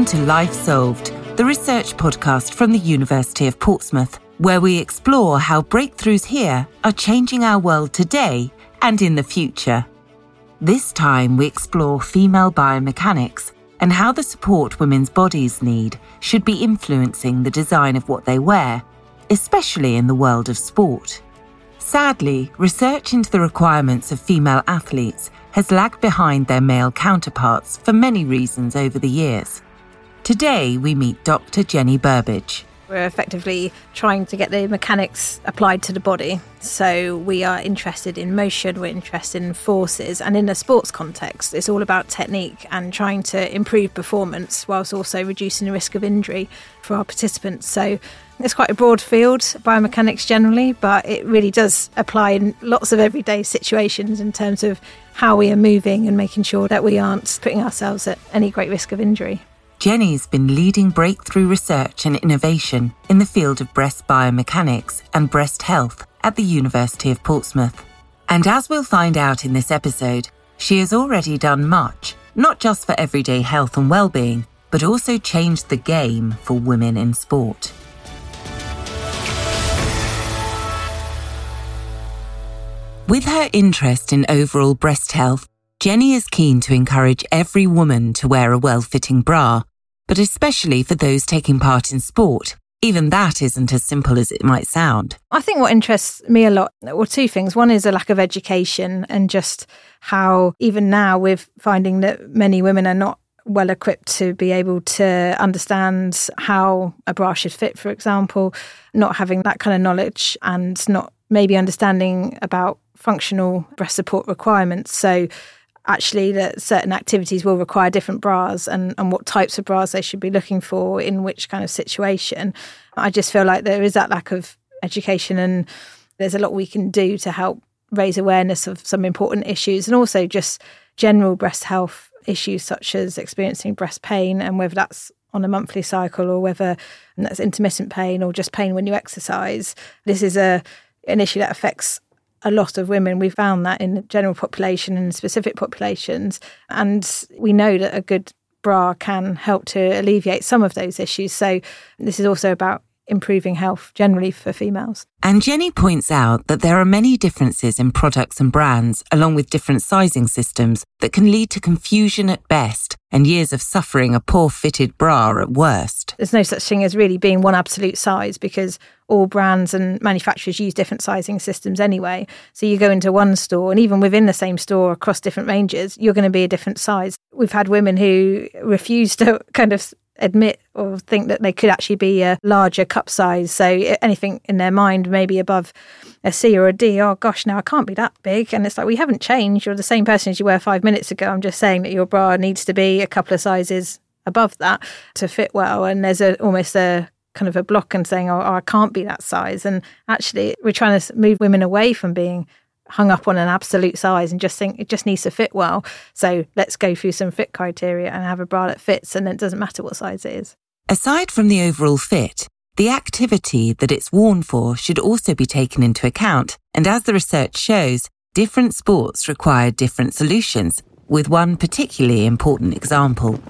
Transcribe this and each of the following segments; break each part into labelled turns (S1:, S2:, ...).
S1: Welcome to Life Solved, the research podcast from the University of Portsmouth, where we explore how breakthroughs here are changing our world today and in the future. This time, we explore female biomechanics and how the support women's bodies need should be influencing the design of what they wear, especially in the world of sport. Sadly, research into the requirements of female athletes has lagged behind their male counterparts for many reasons over the years. Today, we meet Dr. Jenny Burbage.
S2: We're effectively trying to get the mechanics applied to the body. So we are interested in motion, we're interested in forces, and in a sports context, it's all about technique and trying to improve performance whilst also reducing the risk of injury for our participants. So it's quite a broad field, biomechanics generally, but it really does apply in lots of everyday situations in terms of how we are moving and making sure that we aren't putting ourselves at any great risk of injury.
S1: Jenny's been leading breakthrough research and innovation in the field of breast biomechanics and breast health at the University of Portsmouth. And as we'll find out in this episode, she has already done much, not just for everyday health and well-being, but also changed the game for women in sport. With her interest in overall breast health, Jenny is keen to encourage every woman to wear a well fitting bra but especially for those taking part in sport. Even that isn't as simple as it might sound.
S2: I think what interests me a lot were two things. One is a lack of education and just how, even now, we're finding that many women are not well equipped to be able to understand how a bra should fit, for example, not having that kind of knowledge and not maybe understanding about functional breast support requirements. So, actually that certain activities will require different bras and, and what types of bras they should be looking for in which kind of situation. I just feel like there is that lack of education and there's a lot we can do to help raise awareness of some important issues and also just general breast health issues such as experiencing breast pain and whether that's on a monthly cycle or whether that's intermittent pain or just pain when you exercise. This is a an issue that affects a lot of women. We've found that in the general population and specific populations. And we know that a good bra can help to alleviate some of those issues. So, this is also about improving health generally for females.
S1: And Jenny points out that there are many differences in products and brands, along with different sizing systems, that can lead to confusion at best and years of suffering a poor fitted bra at worst.
S2: There's no such thing as really being one absolute size because all brands and manufacturers use different sizing systems anyway. So you go into one store, and even within the same store across different ranges, you're going to be a different size. We've had women who refuse to kind of admit or think that they could actually be a larger cup size. So anything in their mind, maybe above a C or a D, oh gosh, now I can't be that big. And it's like, we haven't changed. You're the same person as you were five minutes ago. I'm just saying that your bra needs to be a couple of sizes above that to fit well. And there's a almost a kind of a block and saying, oh, oh I can't be that size. And actually, we're trying to move women away from being hung up on an absolute size and just think it just needs to fit well. So let's go through some fit criteria and have a bra that fits, and it doesn't matter what size it is.
S1: Aside from the overall fit, the activity that it's worn for should also be taken into account. And as the research shows, different sports require different solutions, with one particularly important example.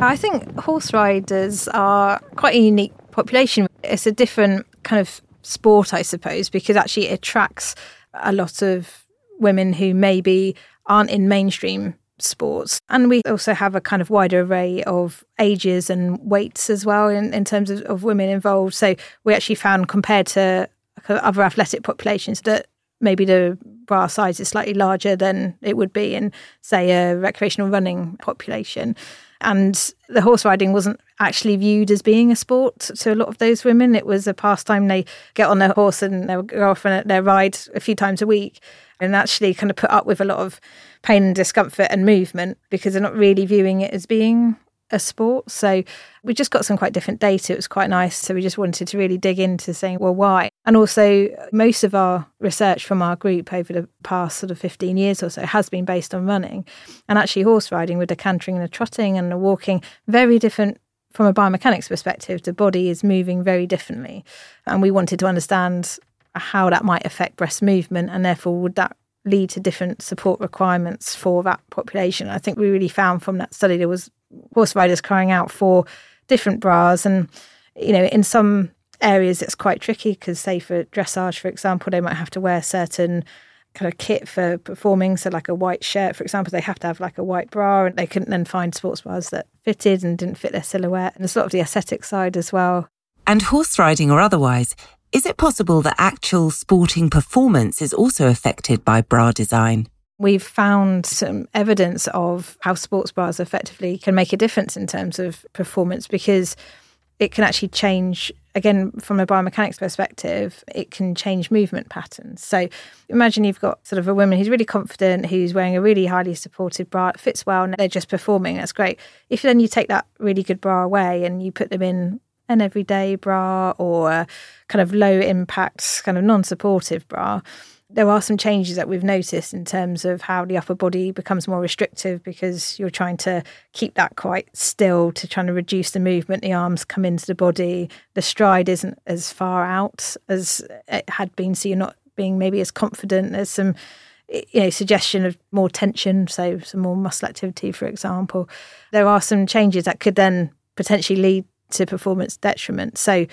S2: I think horse riders are quite a unique population. It's a different kind of sport, I suppose, because actually it attracts a lot of women who maybe aren't in mainstream sports. And we also have a kind of wider array of ages and weights as well in, in terms of, of women involved. So we actually found compared to other athletic populations that maybe the bra size is slightly larger than it would be in, say, a recreational running population. And the horse riding wasn't actually viewed as being a sport to a lot of those women. It was a pastime. They get on their horse and they'll go off on their ride a few times a week and actually kind of put up with a lot of pain and discomfort and movement because they're not really viewing it as being a sport. So we just got some quite different data. It was quite nice. So we just wanted to really dig into saying, well, why? And also, most of our research from our group over the past sort of 15 years or so has been based on running and actually horse riding with the cantering and the trotting and the walking, very different from a biomechanics perspective. The body is moving very differently. And we wanted to understand how that might affect breast movement and therefore would that lead to different support requirements for that population. I think we really found from that study there was horse riders crying out for different bras and you know in some areas it's quite tricky because say for dressage for example they might have to wear certain kind of kit for performing so like a white shirt for example they have to have like a white bra and they couldn't then find sports bras that fitted and didn't fit their silhouette and there's a lot of the aesthetic side as well.
S1: And horse riding or otherwise is it possible that actual sporting performance is also affected by bra design?
S2: We've found some evidence of how sports bras effectively can make a difference in terms of performance because it can actually change again from a biomechanics perspective it can change movement patterns. So imagine you've got sort of a woman who's really confident who's wearing a really highly supported bra it fits well and they're just performing that's great. If then you take that really good bra away and you put them in an everyday bra or a kind of low impact kind of non-supportive bra there are some changes that we've noticed in terms of how the upper body becomes more restrictive because you're trying to keep that quite still to trying to reduce the movement. The arms come into the body. The stride isn't as far out as it had been, so you're not being maybe as confident. There's some you know suggestion of more tension, so some more muscle activity, for example. There are some changes that could then potentially lead to performance detriment. So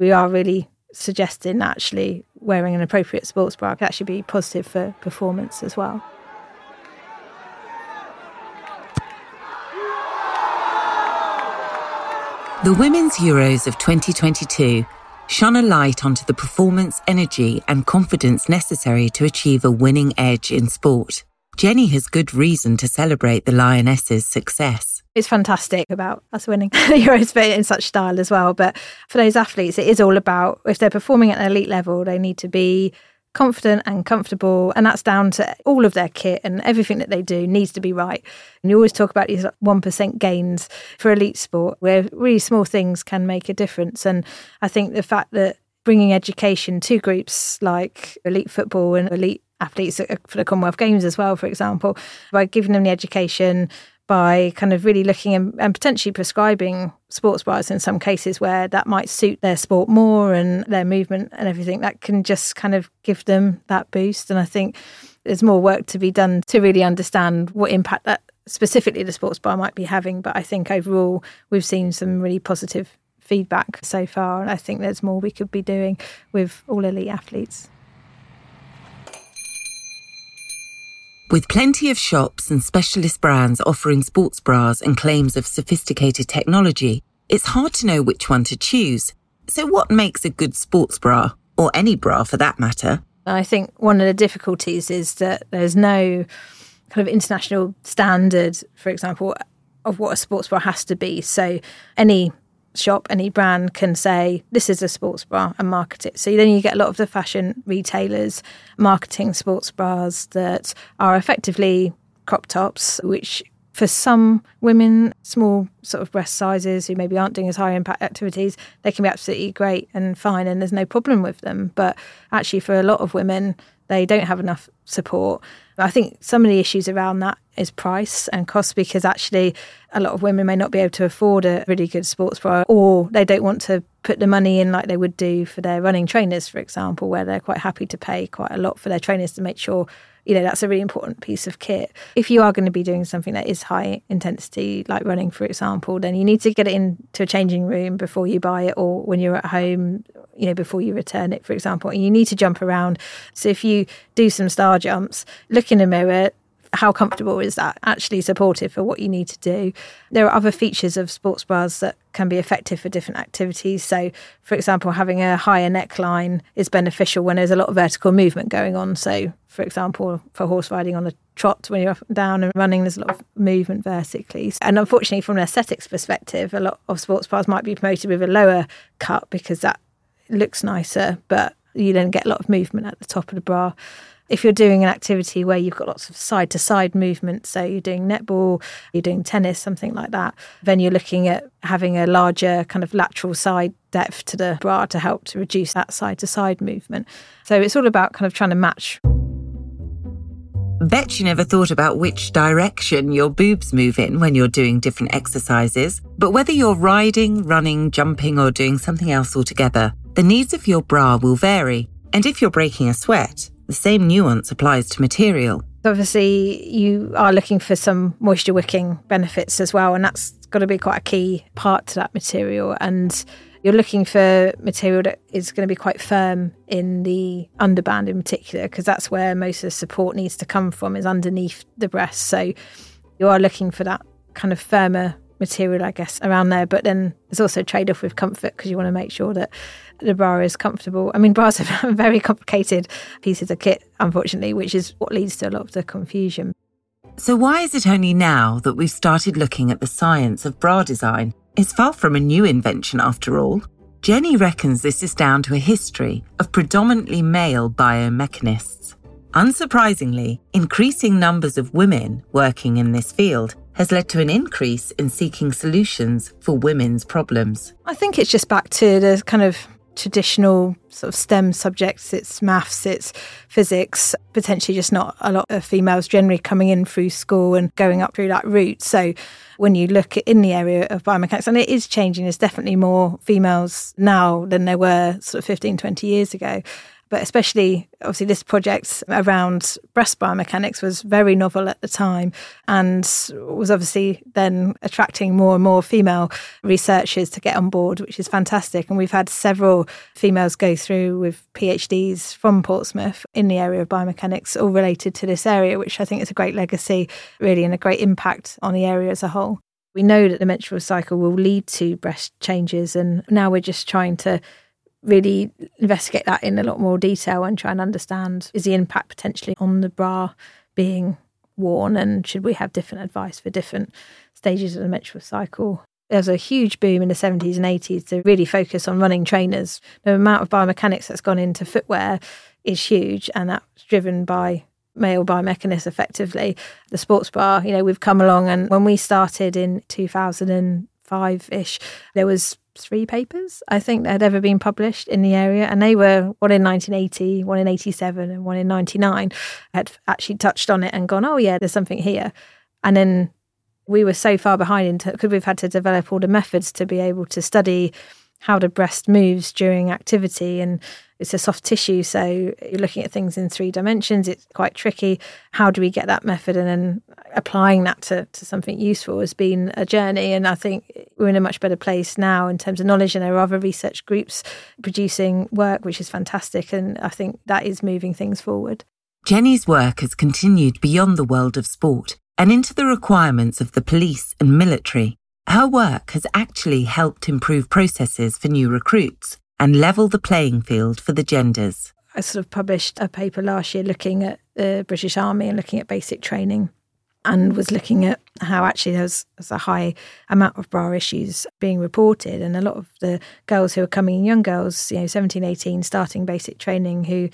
S2: we are really suggesting actually wearing an appropriate sports bra could actually be positive for performance as well.
S1: The Women's Euros of 2022 shone a light onto the performance, energy, and confidence necessary to achieve a winning edge in sport. Jenny has good reason to celebrate the Lionesses' success.
S2: It's fantastic about us winning the Euros in such style as well. But for those athletes, it is all about if they're performing at an elite level, they need to be confident and comfortable. And that's down to all of their kit and everything that they do needs to be right. And you always talk about these 1% gains for elite sport, where really small things can make a difference. And I think the fact that bringing education to groups like elite football and elite athletes for the Commonwealth Games as well, for example, by giving them the education, by kind of really looking and, and, potentially prescribing sports bras in some cases where that might suit their sport more and their movement and everything. That can just kind of give them that boost. And i think there's more work to be done to really understand what impact that specifically the sports bar might be having. But i think overall we've seen some really positive feedback so far. And i think there's more we could be doing with all elite athletes
S1: With plenty of shops and specialist brands offering sports bras and claims of sophisticated technology, it's hard to know which one to choose. So, what makes a good sports bra, or any bra for that matter?
S2: I think one of the difficulties is that there's no kind of international standard, for example, of what a sports bra has to be. So, any shop, any brand can say, this is a sports bra and market it. So then you get a lot of the fashion retailers marketing sports bras that are effectively crop tops, which for some women, small sort of breast sizes who maybe aren't doing as high impact activities, they can be absolutely great and fine and there's no problem with them. But actually, for a lot of women, they don't have enough support. I think some of the issues around that is price and cost because actually a lot of women may not be able to afford a really good sports bra or they don't want to put the money in like they would do for their running trainers, for example, where they're quite happy to pay quite a lot for their trainers to make sure you know that's a really important piece of kit. If you are going to be doing something that is high intensity like running for example then you need to get it into a changing room before you buy it or when you're at home you know before you return it for example. And you need to jump around. So if you do some star jumps look in a mirror how comfortable is that actually supportive for what you need to do there are other features of sports bras that can be effective for different activities so for example having a higher neckline is beneficial when there's a lot of vertical movement going on so for example, for horse riding on a trot when you're up and down and running, there's a lot of movement vertically. And unfortunately, from an aesthetics perspective, a lot of sports bras might be promoted with a lower cut because that looks nicer, but you then get a lot of movement at the top of the bra. If you're doing an activity where you've got lots of side to side movement, so you're doing netball, you're doing tennis, something like that, then you're looking at having a larger kind of lateral side depth to the bra to help to reduce that side to side movement. So it's all about kind of trying to match
S1: Bet you never thought about which direction your boobs move in when you're doing different exercises. But whether you're riding, running, jumping, or doing something else altogether, the needs of your bra will vary. And if you're breaking a sweat, The same nuance applies to material.
S2: Obviously, you are looking for some moisture wicking benefits as well, and that's got to be quite a key part to that material. And you're looking for material that is going to be quite firm in the underband in particular, because that's where most of the support needs to come from, is underneath the breast. So you are looking for that kind of firmer material, I guess, around there. But then there's also a trade off with comfort because you want to make sure that the bra is comfortable. I mean, bras are very complicated pieces of kit, unfortunately, which is what leads to a lot of the confusion.
S1: So, why is it only now that we've started looking at the science of bra design? It's far from a new invention, after all. Jenny reckons this is down to a history of predominantly male biomechanists. Unsurprisingly, increasing numbers of women working in this field has led to an increase in seeking solutions for women's problems.
S2: I think it's just back to the kind of traditional sort of STEM subjects. It's maths, it's physics, potentially just not a lot of females generally coming in through school and going up through that route. So when you look in the area of biomechanics, and it is changing, there's definitely more females now than there were sort of 15, 20 years ago but especially obviously this project around breast biomechanics was very novel at the time and was obviously then attracting more and more female researchers to get on board, which is fantastic. And we've had several females go through with PhDs from Portsmouth in the area of biomechanics, all related to this area, which I think is a great legacy, really, and a great impact on the area as a whole. We know that the menstrual cycle will lead to breast changes, and now we're just trying to really investigate that in a lot more detail and try and understand is the impact potentially on the bra being worn and should we have different advice for different stages of the menstrual cycle. There was a huge boom in the 70s and 80s to really focus on running trainers. The amount of biomechanics that's gone into footwear is huge and that's driven by male biomechanists effectively. The sports bra, you know, we've come along and when we started in 2005 ish, there was three papers I think that had ever been published in the area, and they were one in 1980, one in 87, and one in 99 had actually touched on it and gone, oh yeah, there's something here, and then we were so far behind because we've had to develop all the methods to be able to study how the breast moves during activity and it's a soft tissue so you're looking at things in three dimensions it's quite tricky. How do we get that method? And then applying that to, to something useful has been a journey and i think we're in a much better place now in terms of knowledge. And there are other research groups producing work which is fantastic and i think that is moving things forward.
S1: Jenny's work has continued beyond the world of sport and into the requirements of the police and military her work has actually helped improve processes for new recruits and level the playing field for the genders.
S2: I sort of published a paper last year looking at the British Army and looking at basic training and was looking at how actually there was, a high amount of bra issues being reported and a lot of the girls who are coming young girls you know 17 18 starting basic training who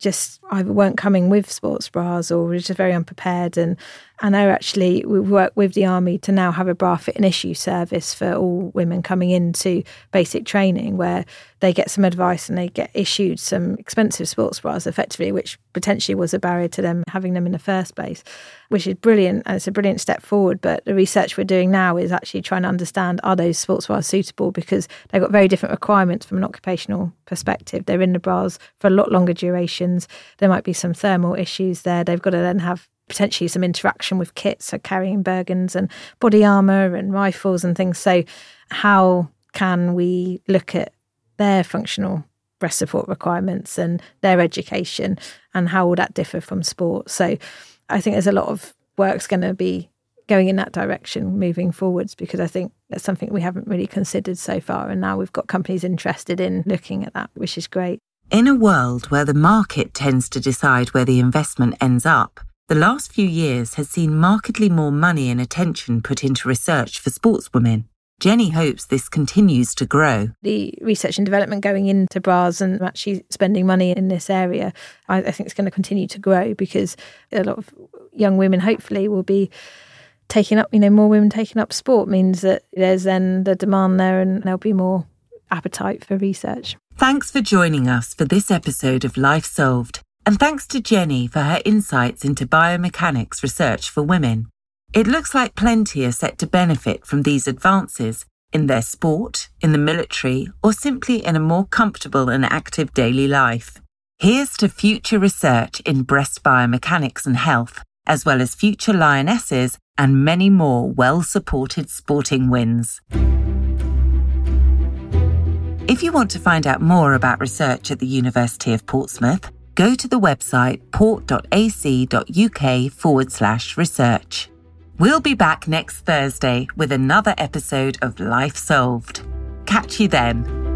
S2: just either weren't coming with sports bras or were just very unprepared. And I know actually we work with the army to now have a bra fit and issue service for all women coming into basic training where they get some advice and they get issued some expensive sports bras effectively, which potentially was a barrier to them having them in the first place, which is brilliant. And it's a brilliant step forward. But the research we're doing now is actually trying to understand are those sports bras suitable because they've got very different requirements from an occupational perspective. They're in the bras for a lot longer durations. There might be some thermal issues there. They've got to then have potentially some interaction with kits, so carrying Bergens and body armor and rifles and things. So, how can we look at their functional breast support requirements and their education and how will that differ from sport so i think there's a lot of work's going to be going in that direction moving forwards because i think that's something we haven't really considered so far and now we've got companies interested in looking at that which is great
S1: in a world where the market tends to decide where the investment ends up the last few years has seen markedly more money and attention put into research for sportswomen Jenny hopes this continues to grow.
S2: The research and development going into bras and actually spending money in this area, I, I think it's going to continue to grow because a lot of young women hopefully will be taking up, you know, more women taking up sport means that there's then the demand there and there'll be more appetite for research.
S1: Thanks for joining us for this episode of Life Solved. And thanks to Jenny for her insights into biomechanics research for women. It looks like plenty are set to benefit from these advances in their sport, in the military, or simply in a more comfortable and active daily life. Here's to future research in breast biomechanics and health, as well as future lionesses and many more well supported sporting wins. If you want to find out more about research at the University of Portsmouth, go to the website port.ac.uk forward slash research. We'll be back next Thursday with another episode of Life Solved. Catch you then.